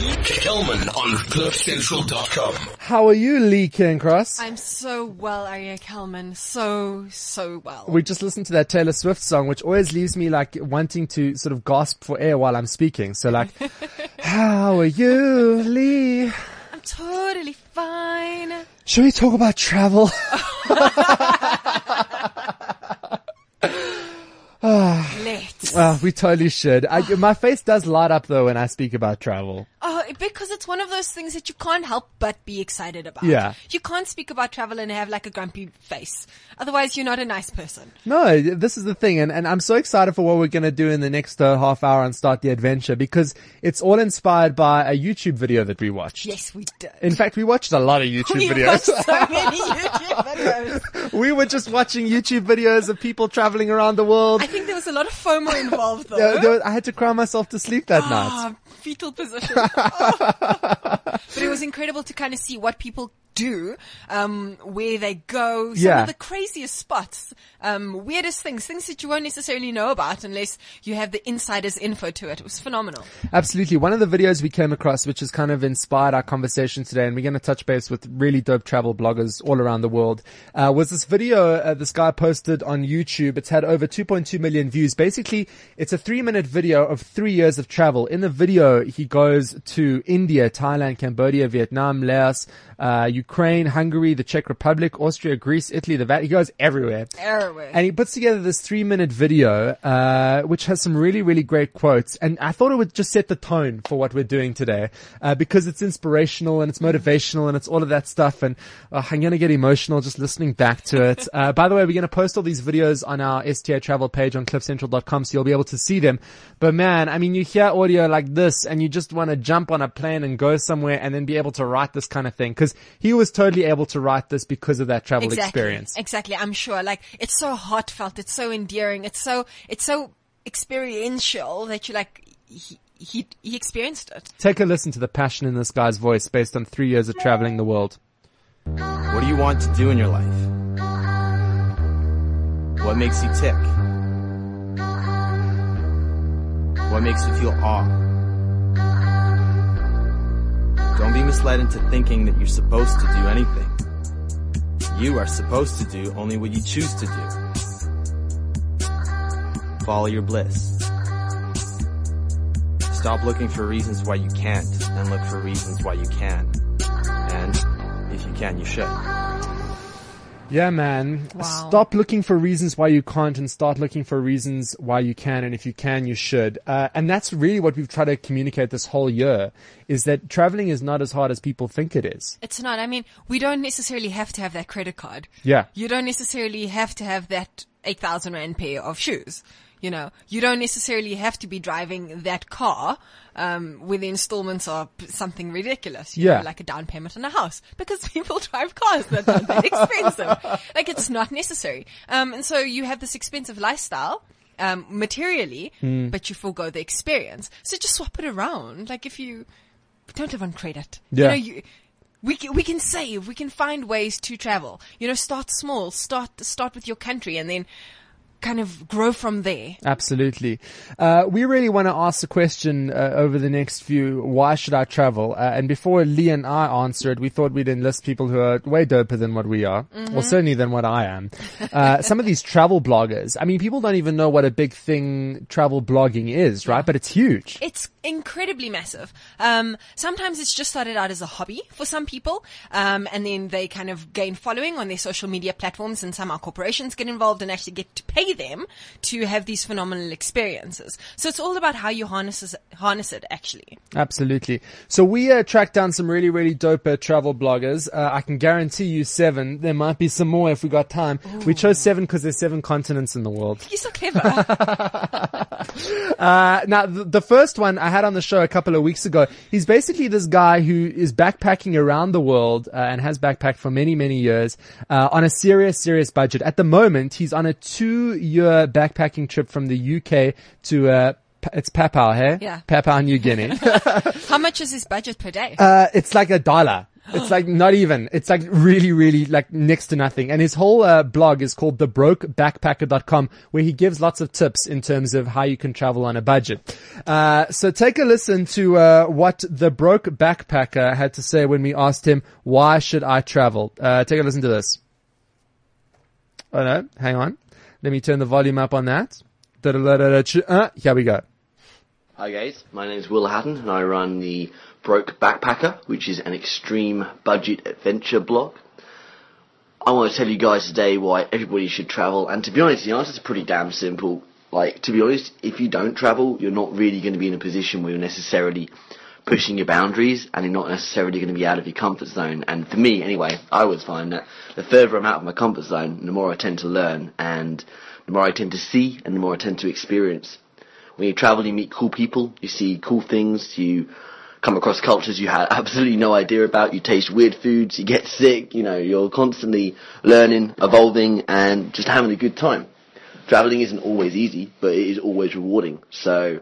Kelman on CliffCentral.com. How are you, Lee Cairncross? I'm so well, Arya Kelman. So, so well. We just listened to that Taylor Swift song, which always leaves me like wanting to sort of gasp for air while I'm speaking. So like, how are you, Lee? I'm totally fine. Should we talk about travel? Ah. Uh, we totally should. I, my face does light up though when I speak about travel. Oh, because it's one of those things that you can't help but be excited about. Yeah. You can't speak about travel and have like a grumpy face. Otherwise, you're not a nice person. No, this is the thing, and, and I'm so excited for what we're going to do in the next uh, half hour and start the adventure because it's all inspired by a YouTube video that we watched. Yes, we did. In fact, we watched a lot of YouTube we videos. watched so many YouTube videos. we were just watching YouTube videos of people traveling around the world. I think there was a lot of FOMO involved though. There- there was- I had to cry myself to sleep that night. Ah, fetal position. but it was incredible to kind of see what people do, um, where they go, some Yeah. of the craziest spots, um, weirdest things, things that you won't necessarily know about unless you have the insider's info to it. It was phenomenal. Absolutely. One of the videos we came across, which has kind of inspired our conversation today, and we're going to touch base with really dope travel bloggers all around the world, uh, was this video uh, this guy posted on YouTube. It's had over 2.2 million views. Basically, it's a three minute video of three years of travel. In the video, he goes to India, Thailand, Cambodia, Vietnam, Laos, uh, Ukraine, Hungary, the Czech Republic, Austria, Greece, Italy, the Vatican. He goes everywhere. Everywhere. And he puts together this three minute video, uh, which has some really, really great quotes. And I thought it would just set the tone for what we're doing today, uh, because it's inspirational and it's motivational and it's all of that stuff. And uh, I'm going to get emotional just listening back to it. Uh, by the way, we're going to post all these videos on our STA travel page on cliffcentral.com so you'll be able to see them. But man, I mean, you hear audio like this and you just want to jump on a plane and go somewhere and then be able to write this kind of thing. Cause he was totally able to write this because of that travel exactly. experience. Exactly. I'm sure. Like it's so heartfelt. It's so endearing. It's so it's so experiential that you like. He, he he experienced it. Take a listen to the passion in this guy's voice based on three years of traveling the world. What do you want to do in your life? What makes you tick? What makes you feel awe? Don't be misled into thinking that you're supposed to do anything. You are supposed to do only what you choose to do. Follow your bliss. Stop looking for reasons why you can't and look for reasons why you can. And if you can, you should. Yeah, man. Wow. Stop looking for reasons why you can't and start looking for reasons why you can. And if you can, you should. Uh, and that's really what we've tried to communicate this whole year is that traveling is not as hard as people think it is. It's not. I mean, we don't necessarily have to have that credit card. Yeah. You don't necessarily have to have that 8,000 rand pair of shoes. You know, you don't necessarily have to be driving that car, um, where the installments are something ridiculous. You Yeah. Know, like a down payment on a house because people drive cars that aren't that expensive. like it's not necessary. Um, and so you have this expensive lifestyle. Um, materially, Hmm. but you forego the experience. So just swap it around. Like if you don't live on credit, Yeah. you know, you, we can, we can save. We can find ways to travel. You know, start small. Start start with your country, and then kind of grow from there. Absolutely. Uh, we really want to ask the question uh, over the next few, why should I travel? Uh, and before Lee and I answer it, we thought we'd enlist people who are way doper than what we are, or certainly than what I am. Uh, some of these travel bloggers, I mean, people don't even know what a big thing travel blogging is, right? But it's huge. It's incredibly massive. Um, sometimes it's just started out as a hobby for some people, um, and then they kind of gain following on their social media platforms, and somehow corporations get involved and actually get to pay them to have these phenomenal experiences. So it's all about how you harness harness it. Actually, Absolutely. So we uh, tracked down some really, really dope uh, travel bloggers. Uh, I can guarantee you seven. There might be some more if we got time. We chose seven because there's seven continents in the world. you're so clever. Uh, now, the, the first one I had on the show a couple of weeks ago, he's basically this guy who is backpacking around the world uh, and has backpacked for many, many years uh, on a serious, serious budget. At the moment, he's on a two-year backpacking trip from the UK to uh, it's Papua, hey? Yeah. Papua New Guinea. how much is his budget per day? uh, it's like a dollar. It's like not even. It's like really, really like next to nothing. And his whole uh, blog is called thebrokebackpacker.com where he gives lots of tips in terms of how you can travel on a budget. Uh, so take a listen to uh, what the broke backpacker had to say when we asked him, why should I travel? Uh, take a listen to this. Oh no, hang on. Let me turn the volume up on that. Here we go. Hi guys, my name is Will Hatton and I run the Broke Backpacker, which is an extreme budget adventure blog. I want to tell you guys today why everybody should travel, and to be honest, the answer is pretty damn simple. Like, to be honest, if you don't travel, you're not really going to be in a position where you're necessarily pushing your boundaries and you're not necessarily going to be out of your comfort zone. And for me, anyway, I always find that the further I'm out of my comfort zone, the more I tend to learn and the more I tend to see and the more I tend to experience. When you travel, you meet cool people, you see cool things, you come across cultures you had absolutely no idea about, you taste weird foods, you get sick, you know, you're constantly learning, evolving and just having a good time. Traveling isn't always easy, but it is always rewarding. So,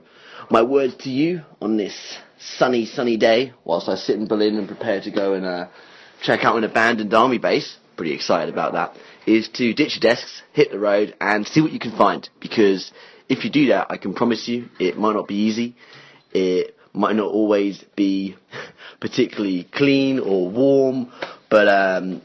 my words to you on this sunny, sunny day, whilst I sit in Berlin and prepare to go and uh, check out an abandoned army base, pretty excited about that, is to ditch your desks, hit the road, and see what you can find. Because if you do that, I can promise you, it might not be easy. It might not always be particularly clean or warm, but um,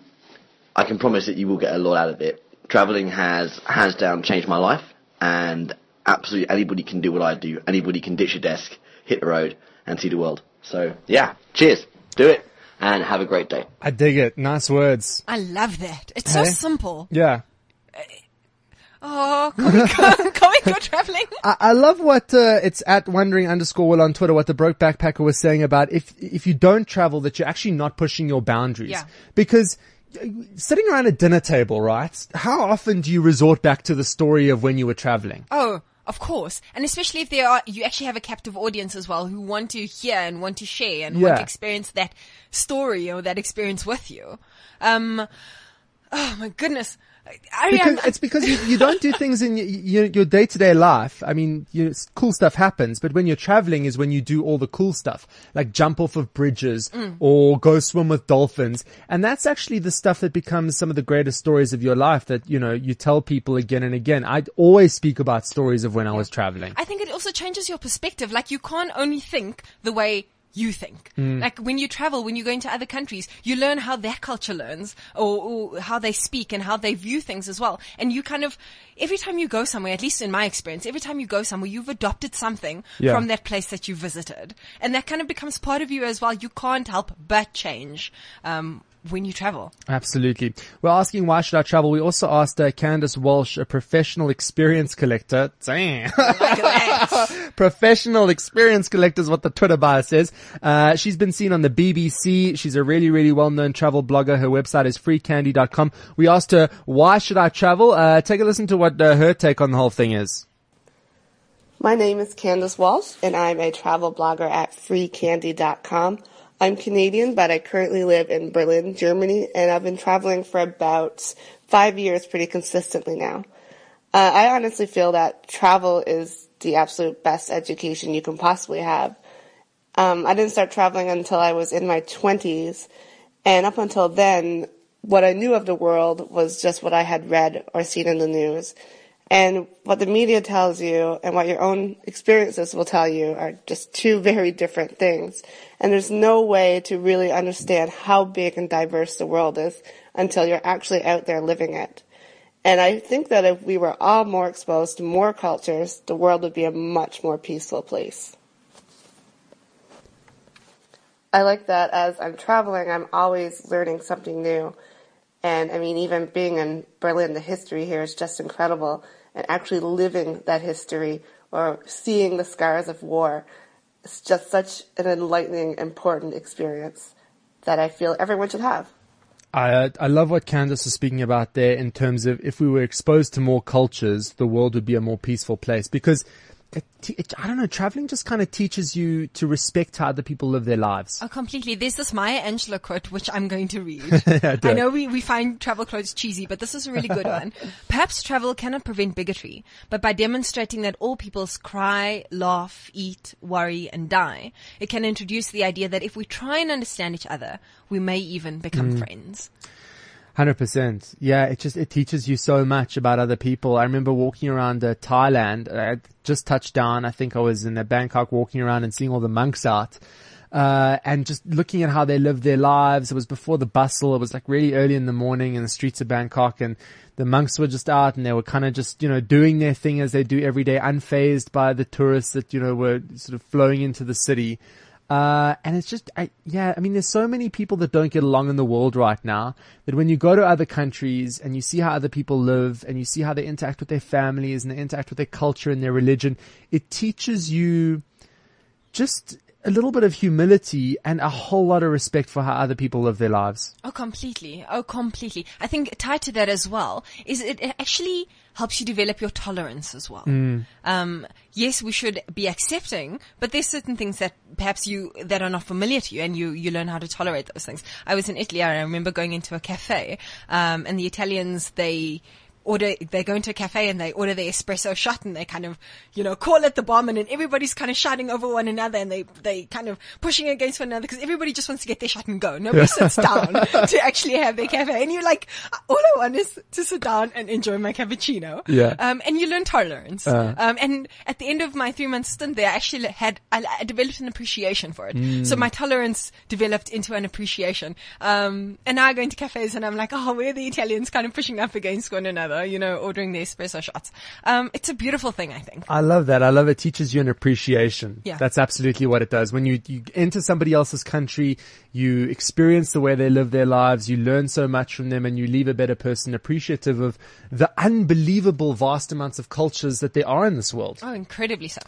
I can promise that you will get a lot out of it. Traveling has hands down changed my life, and absolutely anybody can do what I do. Anybody can ditch a desk, hit the road, and see the world. So yeah, cheers, do it, and have a great day. I dig it. Nice words. I love that. It's so simple. Yeah. Oh, can we go, can we go traveling? I, I love what uh, it's at wandering underscore will on Twitter what the broke backpacker was saying about if if you don't travel that you're actually not pushing your boundaries Yeah. because uh, sitting around a dinner table right how often do you resort back to the story of when you were traveling Oh, of course. And especially if there are, you actually have a captive audience as well who want to hear and want to share and want to experience that story or that experience with you. Um, oh my goodness. I, because it's because you, you don't do things in your, your, day-to-day life. I mean, you, cool stuff happens, but when you're traveling is when you do all the cool stuff, like jump off of bridges mm. or go swim with dolphins. And that's actually the stuff that becomes some of the greatest stories of your life that, you know, you tell people again and again. I always speak about stories of when I was traveling. I think it also changes your perspective. Like you can't only think the way you think. Mm. Like when you travel, when you go into other countries, you learn how their culture learns or, or how they speak and how they view things as well. And you kind of, every time you go somewhere, at least in my experience, every time you go somewhere, you've adopted something Yeah. from that place that you visited. And that kind of becomes part of you as well. You can't help but change, um, when you travel. Absolutely. We're asking why should I travel? We also asked uh, Candace Walsh, a professional experience collector. Damn. Like professional experience collector is what the Twitter bio says. Uh, she's been seen on the BBC. She's a really, really well-known travel blogger. Her website is freecandy.com. We asked her, why should I travel? Uh, take a listen to what uh, her take on the whole thing is. My name is Candace Walsh, and I'm a travel blogger at freecandy.com. I'm Canadian, but I currently live in Berlin, Germany, and I've been traveling for about five years pretty consistently now. Uh, I honestly feel that travel is the absolute best education you can possibly have. Um, I didn't start traveling until I was in my 20s, and up until then, what I knew of the world was just what I had read or seen in the news. And what the media tells you and what your own experiences will tell you are just two very different things. And there's no way to really understand how big and diverse the world is until you're actually out there living it. And I think that if we were all more exposed to more cultures, the world would be a much more peaceful place. I like that as I'm traveling, I'm always learning something new. And I mean, even being in Berlin, the history here is just incredible. And actually living that history or seeing the scars of war, it's just such an enlightening, important experience that I feel everyone should have. I, uh, I love what Candace is speaking about there in terms of if we were exposed to more cultures, the world would be a more peaceful place because it, it, I don't know, traveling just kind of teaches you to respect how other people live their lives. Oh, completely. There's this Maya Angelou quote, which I'm going to read. Yeah, I know we, we find travel quotes cheesy, but this is a really good one. Perhaps travel cannot prevent bigotry, but by demonstrating that all peoples cry, laugh, eat, worry, and die, it can introduce the idea that if we try and understand each other, we may even become Mm. friends. Hundred percent. Yeah, it just it teaches you so much about other people. I remember walking around uh, Thailand. I just touched down. I think I was in Bangkok, walking around and seeing all the monks out, uh, and just looking at how they live their lives. It was before the bustle. It was like really early in the morning in the streets of Bangkok, and the monks were just out and they were kind of just you know doing their thing as they do every day, unfazed by the tourists that you know were sort of flowing into the city. Uh, and it's just, I, yeah, I mean, there's so many people that don't get along in the world right now that when you go to other countries and you see how other people live and you see how they interact with their families and they interact with their culture and their religion, it teaches you just a little bit of humility and a whole lot of respect for how other people live their lives. Oh, completely. Oh, completely. I think tied to that as well is it actually helps you develop your tolerance as well. Um, yes, we should be accepting, but there's certain things that perhaps you, that are not familiar to you and you, you learn how to tolerate those things. I was in Italy. And I remember going into a cafe, um, and the Italians, they, order, they go into a cafe and they order their espresso shot and they kind of, you know, call it the barman and everybody's kind of shouting over one another and they, they kind of pushing against one another because everybody just wants to get their shot and go. Nobody sits down to actually have their cafe. And you're like, all I want is to sit down and enjoy my cappuccino. Yeah. Um, and you learn tolerance. um, and at the end of my three month stint there, I actually had, I, I developed an appreciation for it. So my tolerance developed into an appreciation. Um, and now I go into cafes and I'm like, oh, where are the Italians kind of pushing up against one another, you know, ordering the espresso shots. Um, it's a beautiful thing, I think. I love that. I love it. Teaches you an appreciation. Yeah. That's absolutely what it does. When you, you enter somebody else's country, you experience the way they live their lives, you learn so much from them and you leave a better person appreciative of the unbelievable vast amounts of cultures that there are in this world. Oh, incredibly so.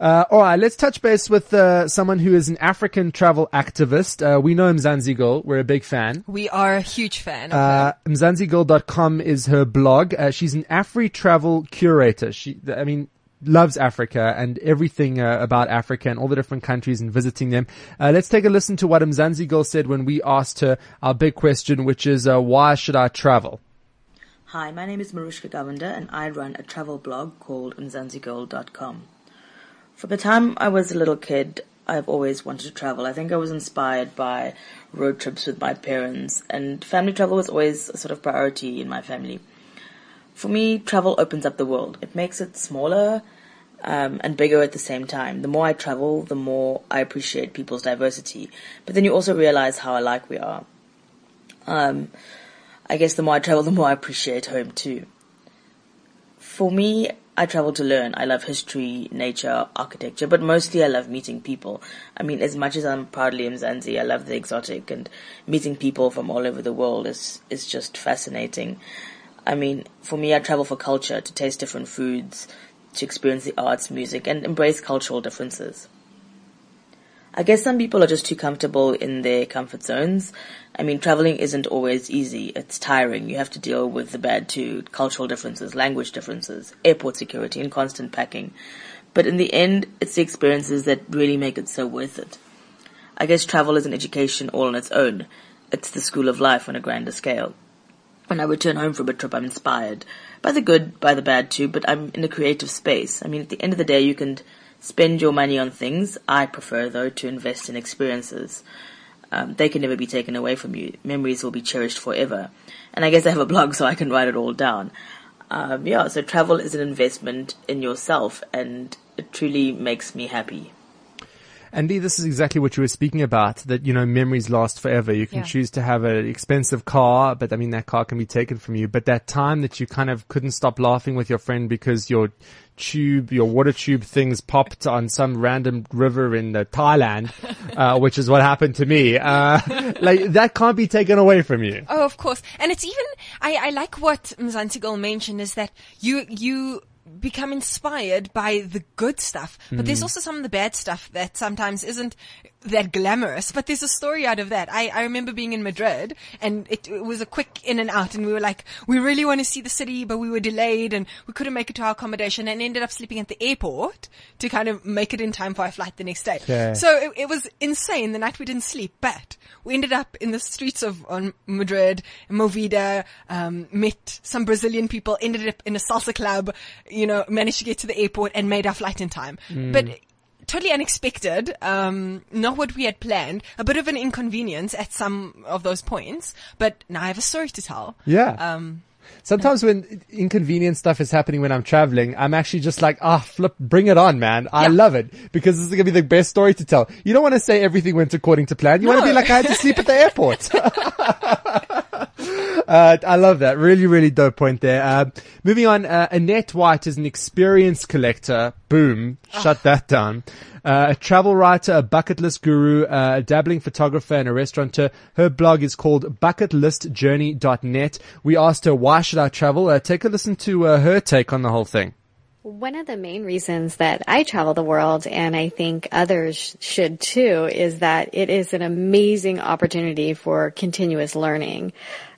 Uh, all right, let's touch base with uh, someone who is an African travel activist. Uh, we know Mzansi Girl. We're a big fan. We are a huge fan Uh, her. Mzansigirl.com is her blog. Uh, she's an Afri travel curator. She, I mean, loves Africa and everything uh, about Africa and all the different countries and visiting them. Uh, let's take a listen to what Mzansi Girl said when we asked her our big question, which is, uh, why should I travel? Hi, my name is Marushka Govender and I run a travel blog called mzansigirl.com. From the time I was a little kid, I've always wanted to travel. I think I was inspired by road trips with my parents and family travel was always a sort of priority in my family. For me, travel opens up the world. It makes it smaller um, and bigger at the same time. The more I travel, the more I appreciate people's diversity. But then you also realize how alike we are. Um, I guess the more I travel, the more I appreciate home too. For me, I travel to learn. I love history, nature, architecture, but mostly I love meeting people. I mean, as much as I'm proudly Mzansi, I love the exotic and meeting people from all over the world is, is just fascinating. I mean, for me, I travel for culture, to taste different foods, to experience the arts, music, and embrace cultural differences. I guess some people are just too comfortable in their comfort zones. I mean, traveling isn't always easy. It's tiring. You have to deal with the bad too, cultural differences, language differences, airport security, and constant packing. But in the end, it's the experiences that really make it so worth it. I guess travel is an education all on its own. It's the school of life on a grander scale. When I return home from a trip, I'm inspired by the good, by the bad too, but I'm in a creative space. I mean, at the end of the day, you can spend your money on things. I prefer, though, to invest in experiences. Um, they can never be taken away from you. Memories will be cherished forever. And I guess I have a blog so I can write it all down. Um, yeah, so travel is an investment in yourself and it truly makes me happy. Andy, this is exactly what you were speaking about, that, you know, memories last forever. You can Yeah. choose to have an expensive car, but I mean, that car can be taken from you. But that time that you kind of couldn't stop laughing with your friend because your tube, your water tube things popped on some random river in uh, Thailand, uh, which is what happened to me. Uh, like, that can't be taken away from you. Oh, of course. And it's even, I, I like what Mzansi Girl mentioned is that you, you, become inspired by the good stuff, but there's hmm. also some of the bad stuff that sometimes isn't that glamorous, but there's a story out of that. I, I remember being in Madrid and it, it was a quick in and out and we were like, we really want to see the city, but we were delayed and we couldn't make it to our accommodation and ended up sleeping at the airport to kind of make it in time for our flight the next day. Okay. So it, it was insane the night we didn't sleep, but we ended up in the streets of Madrid, Movida, um, met some Brazilian people, ended up in a salsa club, you know, managed to get to the airport and made our flight in time. But totally unexpected, um, not what we had planned, a bit of an inconvenience at some of those points, but now I have a story to tell. Yeah. Um, Sometimes when inconvenient stuff is happening when I'm traveling, I'm actually just like, ah, flip, bring it on, man. I Yeah. love it because this is going to be the best story to tell. You don't want to say everything went according to plan. You want to be like, I had to sleep at the airport. Uh, I love that. Really, really dope point there. Uh, moving on, uh, Annette White is an experienced collector. Boom. Shut that down. Uh, a travel writer, a bucket list guru, uh, a dabbling photographer and a restaurateur. Her blog is called bucketlistjourney.net. We asked her, why should I travel? Uh, take a listen to uh, her take on the whole thing. One of the main reasons that I travel the world, and I think others should too, is that it is an amazing opportunity for continuous learning.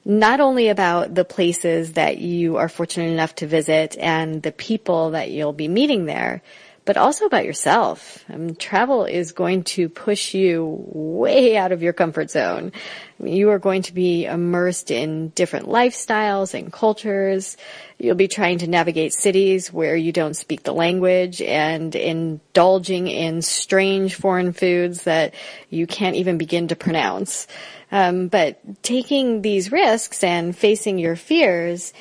Not only about the places that you are fortunate enough to visit and the people that you'll be meeting there, but also about yourself. I mean, travel is going to push you way out of your comfort zone. I mean, you are going to be immersed in different lifestyles and cultures. You'll be trying to navigate cities where you don't speak the language and indulging in strange foreign foods that you can't even begin to pronounce. Um, but taking these risks and facing your fears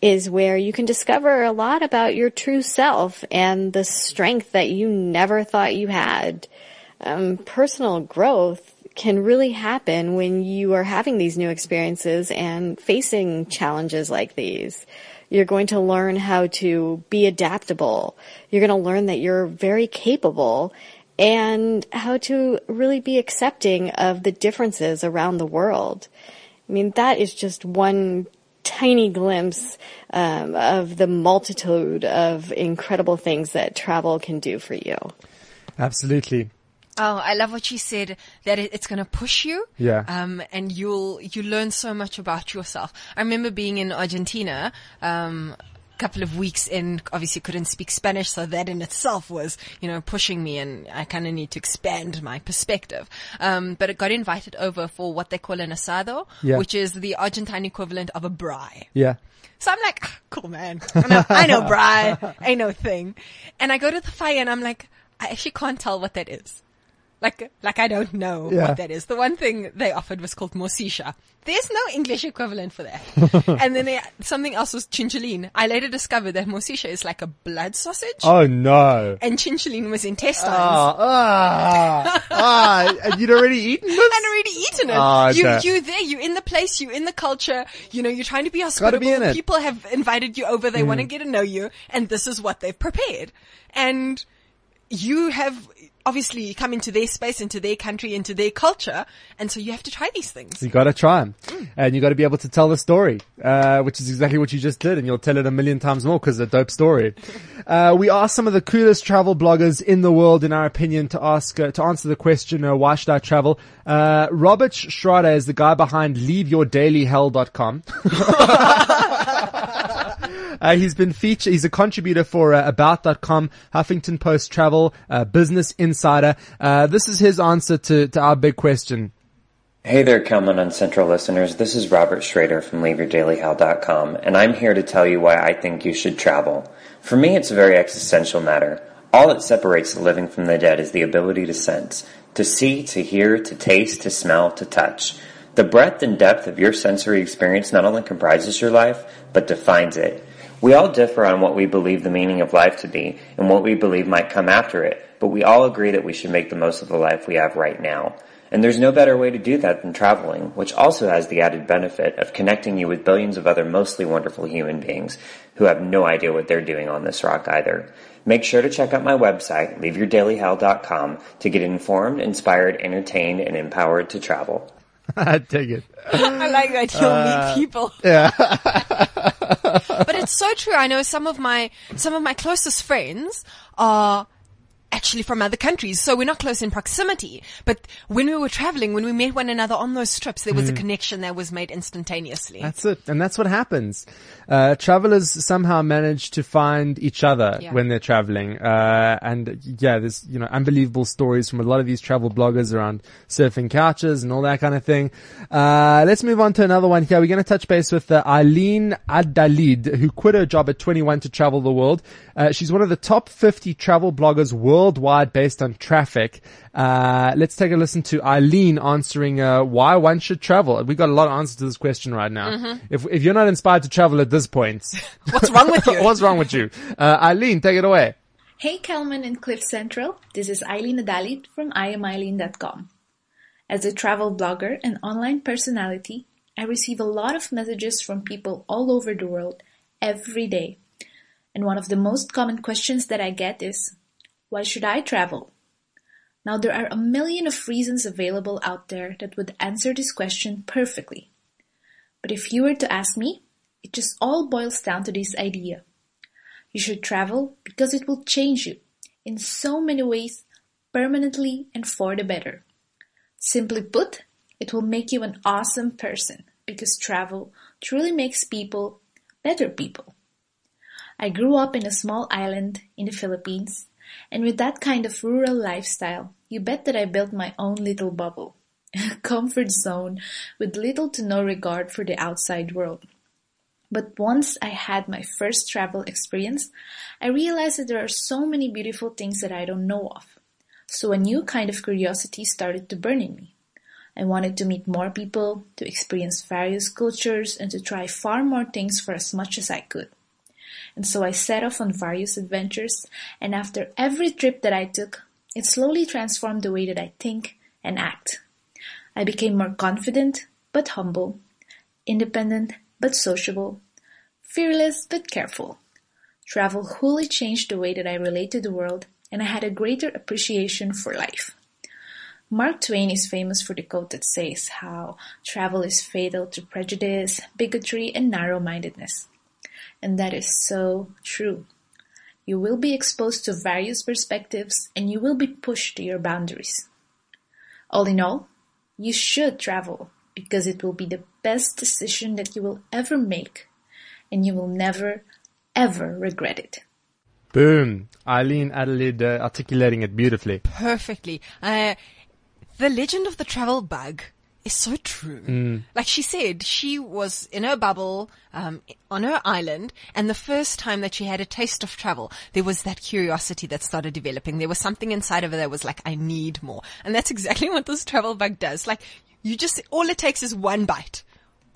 is where you can discover a lot about your true self and the strength that you never thought you had. Um, personal growth can really happen when you are having these new experiences and facing challenges like these. You're going to learn how to be adaptable. You're going to learn that you're very capable and how to really be accepting of the differences around the world. I mean, that is just one tiny glimpse um, of the multitude of incredible things that travel can do for you. Absolutely. Oh, I love what you said that it, it's going to push you. Yeah. Um, and you'll, you learn so much about yourself. I remember being in Argentina, um, a couple of weeks in, obviously couldn't speak Spanish, so that in itself was, you know, pushing me and I kind of need to expand my perspective. Um, but it got invited over for what they call an asado, Yeah. which is the Argentine equivalent of a braai. Yeah. So I'm like, ah, cool man. I know, I know braai. Ain't no thing. And I go to the fire and I'm like, I actually can't tell what that is. Like, like I don't know Yeah. what that is. The one thing they offered was called morcilla. There's no English equivalent for that. and then they, something else was chinchulin. I later discovered that morcilla is like a blood sausage. Oh no. And chinchulin was intestines. Ah, ah, ah, and you'd already eaten this? and already eaten it. Oh, you, okay. you there, you in the place, you in the culture, you know, you're trying to be hospitable. be. Mm. People have invited you over, they want to get to know you, and this is what they've prepared. And you have obviously you come into their space, into their country, into their culture, and so you have to try these things. You gotta try 'em. And you gotta be able to tell the story, uh, which is exactly what you just did, and you'll tell it a million times more because it's a dope story. uh, we asked some of the coolest travel bloggers in the world, in our opinion, to ask, uh, to answer the question, uh, why should I travel? Uh, Robert Schrader is the guy behind leaveyourdailyhell.com. Uh, he's been featured, he's a contributor for uh, About.com, Huffington Post Travel, uh, Business Insider. Uh, this is his answer to, to our big question. Hey there, Kelman and Central listeners. This is Robert Schrader from LeaveYourDailyHell.com, and I'm here to tell you why I think you should travel. For me, it's a very existential matter. All that separates the living from the dead is the ability to sense, to see, to hear, to taste, to smell, to touch. The breadth and depth of your sensory experience not only comprises your life, but defines it. We all differ on what we believe the meaning of life to be and what we believe might come after it, but we all agree that we should make the most of the life we have right now. And there's no better way to do that than traveling, which also has the added benefit of connecting you with billions of other mostly wonderful human beings who have no idea what they're doing on this rock either. Make sure to check out my website, leaveyourdailyhell.com, to get informed, inspired, entertained, and empowered to travel. I dig it. I like that you'll Uh, meet people. Yeah. but it's so true. I know some of my some of my closest friends are actually from other countries. So we're not close in proximity. But when we were traveling, when we met one another on those trips, there was a connection that was made instantaneously. That's it. And that's what happens. Uh, travelers somehow manage to find each other Yeah. when they're traveling. Uh, and yeah, there's, you know, unbelievable stories from a lot of these travel bloggers around surfing couches and all that kind of thing. Uh, let's move on to another one here. We're going to touch base with uh, Eileen Adalid, who quit her job at 21 to travel the world. Uh, she's one of the top 50 travel bloggers worldwide based on traffic. Uh, let's take a listen to Eileen answering uh, why one should travel. We got a lot of answers to this question right now. If if you're not inspired to travel at this point, What's wrong with you? what's wrong with you? Uh, Eileen, take it away. Hey Kelman and Cliff Central, this is Eileen Adalid from IamEileen.com. As a travel blogger and online personality, I receive a lot of messages from people all over the world every day. And one of the most common questions that I get is, why should I travel? Now there are a million of reasons available out there that would answer this question perfectly. But if you were to ask me, it just all boils down to this idea. You should travel because it will change you in so many ways, permanently and for the better. Simply put, it will make you an awesome person because travel truly makes people better people. I grew up in a small island in the Philippines, and with that kind of rural lifestyle, you bet that I built my own little bubble, a comfort zone with little to no regard for the outside world. But once I had my first travel experience, I realized that there are so many beautiful things that I don't know of. So a new kind of curiosity started to burn in me. I wanted to meet more people, to experience various cultures, and to try far more things for as much as I could. And so I set off on various adventures, and after every trip that I took, it slowly transformed the way that I think and act. I became more confident, but humble, independent, but sociable, fearless, but careful. Travel wholly changed the way that I relate to the world, and I had a greater appreciation for life. Mark Twain is famous for the quote that says how travel is fatal to prejudice, bigotry, and narrow-mindedness. And that is so true. You will be exposed to various perspectives and you will be pushed to your boundaries. All in all, you should travel because it will be the best decision that you will ever make and you will never, ever regret it. Boom. Eileen Adalid uh, articulating it beautifully. Perfectly. Uh, the legend of the travel bug is so true. Like she said, she was in her bubble, um, on her island, and the first time that she had a taste of travel, there was that curiosity that started developing. There was something inside of her that was like, I need more. And that's exactly what this travel bug does. Like, you just, all it takes is one bite.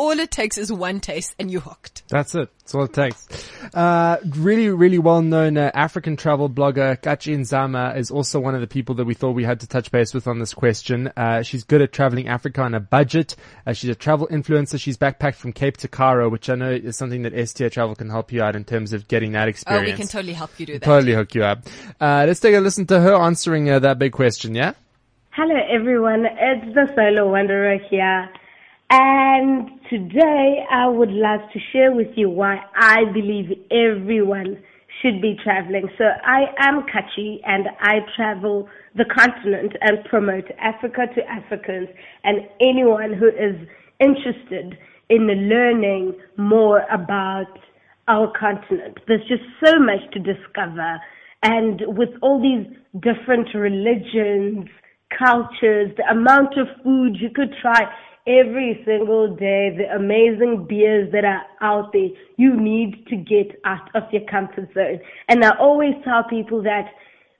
All it takes is one taste and you're hooked. That's it. That's all it takes. Uh, really, really well-known uh, African travel blogger Kachi Nzama is also one of the people that we thought we had to touch base with on this question. Uh, she's good at traveling Africa on a budget. Uh, she's a travel influencer. She's backpacked from Cape to Cairo, which I know is something that STA Travel can help you out in terms of getting that experience. Oh, experience. we can totally help you do that. Totally hook you up. Uh, let's take a listen to her answering uh, that big question. Yeah. Hello everyone, it's the Solo Wanderer here. And today I would like to share with you why I believe everyone should be traveling. So I am Kachi and I travel the continent and promote Africa to Africans and anyone who is interested in learning more about our continent. There's just so much to discover. And with all these different religions, cultures, the amount of food you could try every single day, the amazing beers that are out there, you need to get out of your comfort zone. And I always tell people that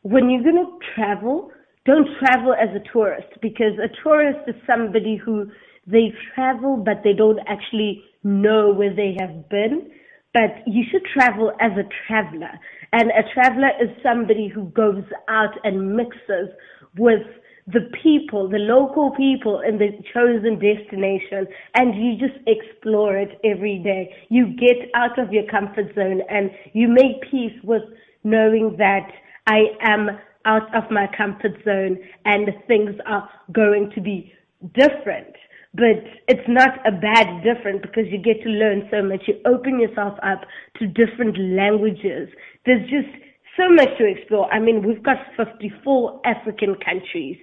when you're going to travel, don't travel as a tourist because a tourist is somebody who they travel but they don't actually know where they have been. But you should travel as a traveler. And a traveler is somebody who goes out and mixes with the people, the local people in the chosen destination, and you just explore it every day. You get out of your comfort zone and you make peace with knowing that I am out of my comfort zone and things are going to be different. But it's not a bad different because you get to learn so much. You open yourself up to different languages. There's just so much to explore. I mean, we've got 54 African countries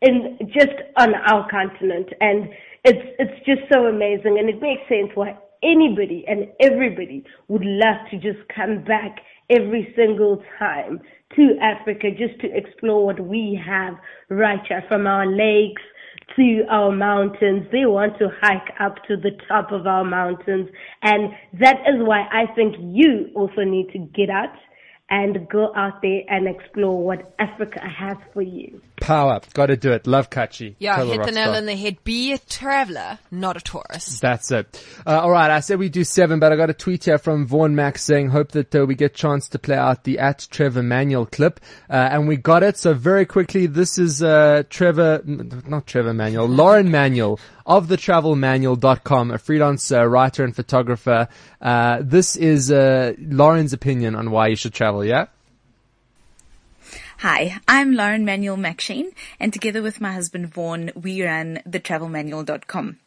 in just on our continent, and it's it's just so amazing, and it makes sense why anybody and everybody would love to just come back every single time to Africa just to explore what we have right here from our lakes to our mountains. They want to hike up to the top of our mountains. And that is why I think you also need to get out and go out there and explore what Africa has for you. Power. Got to do it. Love Kachi. Yeah, Total hit the nail on the head. Be a traveler, not a tourist. That's it. Uh, all right, I said we do seven, but I got a tweet here from Vaughn Max saying, "Hope that uh, we get chance to play out the at Trevor Manuel clip," uh, and we got it. So very quickly, this is uh, Trevor, not Trevor Manuel, Lauren Manuel of thetravelmanual.com, a freelance uh, writer and photographer. Uh, this is uh, Lauren's opinion on why you should travel. Yeah. Hi, I'm Lauren Manuel McShane, and together with my husband Vaughn, we run thetravelmanual.com.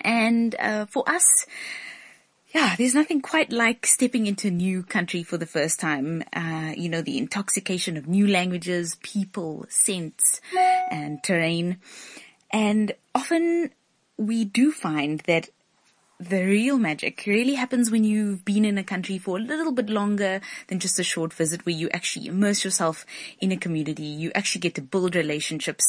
And uh, for us, yeah, there's nothing quite like stepping into a new country for the first time. Uh, you know, the intoxication of new languages, people, scents, and terrain. And often we do find that the real magic really happens when you've been in a country for a little bit longer than just a short visit where you actually immerse yourself in a community. You actually get to build relationships.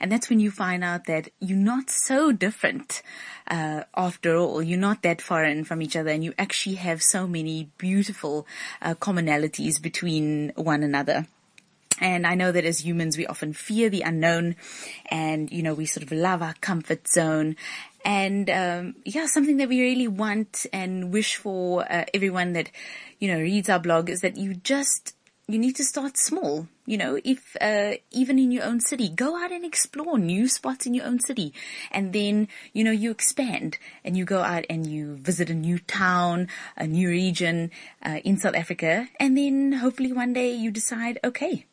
And that's when you find out that you're not so different. Uh, after all, you're not that foreign from each other and you actually have so many beautiful uh, commonalities between one another. And I know that as humans, we often fear the unknown and, you know, we sort of love our comfort zone. And, um, yeah, something that we really want and wish for uh, everyone that, you know, reads our blog is that you just, you need to start small. You know, if, uh, even in your own city, go out and explore new spots in your own city. And then, you know, you expand and you go out and you visit a new town, a new region, uh, in South Africa. And then hopefully one day you decide, okay,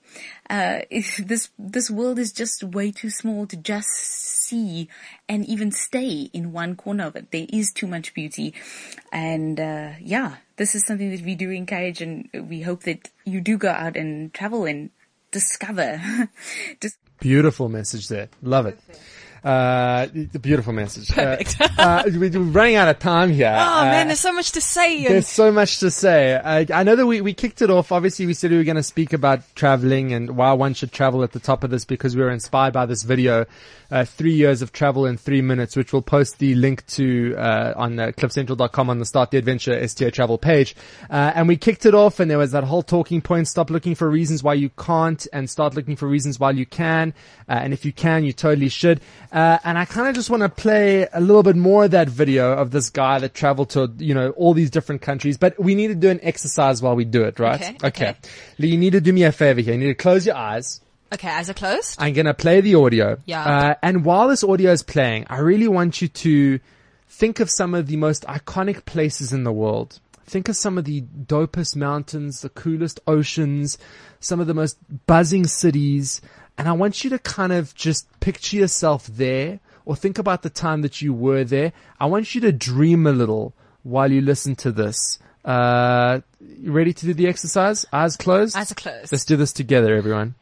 uh, this, this world is just way too small to just see and even stay in one corner of it. There is too much beauty. And, uh, yeah, this is something that we do encourage and we hope that you do go out and travel and discover. Just Beautiful message there. Love it. Uh, the beautiful message. Perfect. Uh, uh, we're running out of time here. Oh Uh, man, there's so much to say. There's so much to say. I, I know that we, we kicked it off. Obviously, we said we were going to speak about traveling and why one should travel at the top of this because we were inspired by this video, uh, three years of travel in three minutes, which we'll post the link to, uh, on uh, cliffcentral.com on the Start the Adventure STA travel page. Uh, and we kicked it off and there was that whole talking point, stop looking for reasons why you can't and start looking for reasons why you can. Uh, and if you can, you totally should. Uh, and I kind of just want to play a little bit more of that video of this guy that traveled to, you know, all these different countries, but we need to do an exercise while we do it, right? Okay, Okay. Lee, you need to do me a favor here. You need to close your eyes. okay, eyes are closed. I'm going to play the audio. Yeah. Uh, and while this audio is playing, I really want you to think of some of the most iconic places in the world. Think of some of the dopest mountains, the coolest oceans, some of the most buzzing cities. And I want you to kind of just picture yourself there or think about the time that you were there. I want you to dream a little while you listen to this. Uh, you ready to do the exercise? Eyes closed? Eyes are closed. Let's do this together, everyone.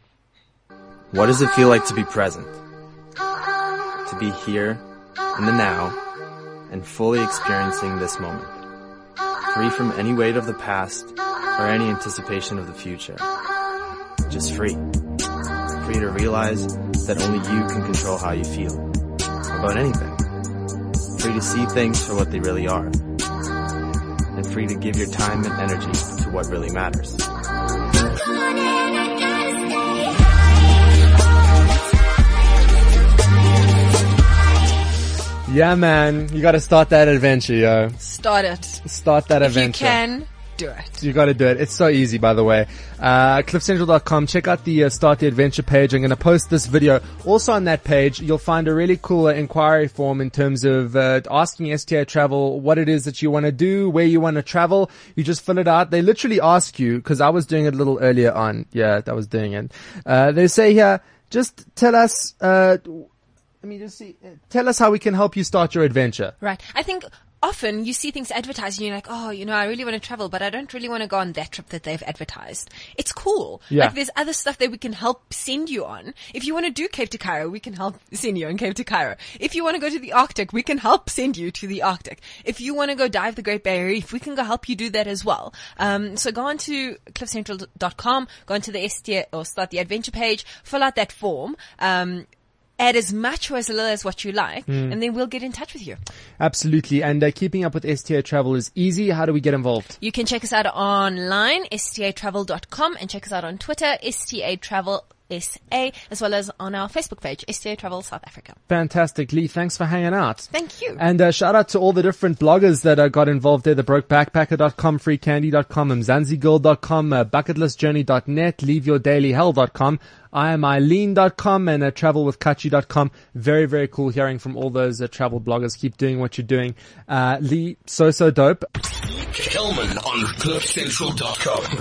What does it feel like to be present? To be here, in the now, and fully experiencing this moment. Free from any weight of the past or any anticipation of the future. Just free. Free to realize that only you can control how you feel. About anything. Free to see things for what they really are. And free to give your time and energy to what really matters. Yeah, man. You gotta start that adventure, yo. Start it. Start that If adventure. you can, do it. You gotta do it. It's so easy, by the way. Uh, cliffcentral.com. Check out the uh, Start the Adventure page. I'm gonna post this video. Also on that page, you'll find a really cool uh, inquiry form in terms of, uh, asking STA Travel what it is that you wanna do, where you wanna travel. You just fill it out. They literally ask you, cause I was doing it a little earlier on. Yeah, I was doing it. Uh, they say here, just tell us, uh, let me just see. Tell us how we can help you start your adventure. Right. I think often you see things advertised and you're like, oh, you know, I really want to travel, but I don't really want to go on that trip that they've advertised. It's cool. Yeah. Like there's other stuff that we can help send you on. If you want to do Cape to Cairo, we can help send you on Cape to Cairo. If you want to go to the Arctic, we can help send you to the Arctic. If you want to go dive the Great Barrier Reef, we can go help you do that as well. Um, so go on to cliffcentral.com, go on to the ST or start the adventure page, fill out that form. Um, add as much or as little as what you like, Mm. and then we'll get in touch with you. Absolutely. And uh, keeping up with STA travel is easy. How do we get involved? You can check us out online, statravel.com, and check us out on Twitter, statravel SA, as well as on our Facebook page, STA Travel South Africa. Fantastic. Lee, thanks for hanging out. Thank you. And uh, shout out to all the different bloggers that uh, got involved there. The brokebackpacker.com, freecandy.com, mzansigirl.com, uh, bucketlistjourney.net, leaveyourdailyhell.com, IamEileen.com and uh, travelwithkachi.com. Very, very cool hearing from all those uh, travel bloggers. Keep doing what you're doing. Uh, Lee, so, so dope. On CliffCentral.com.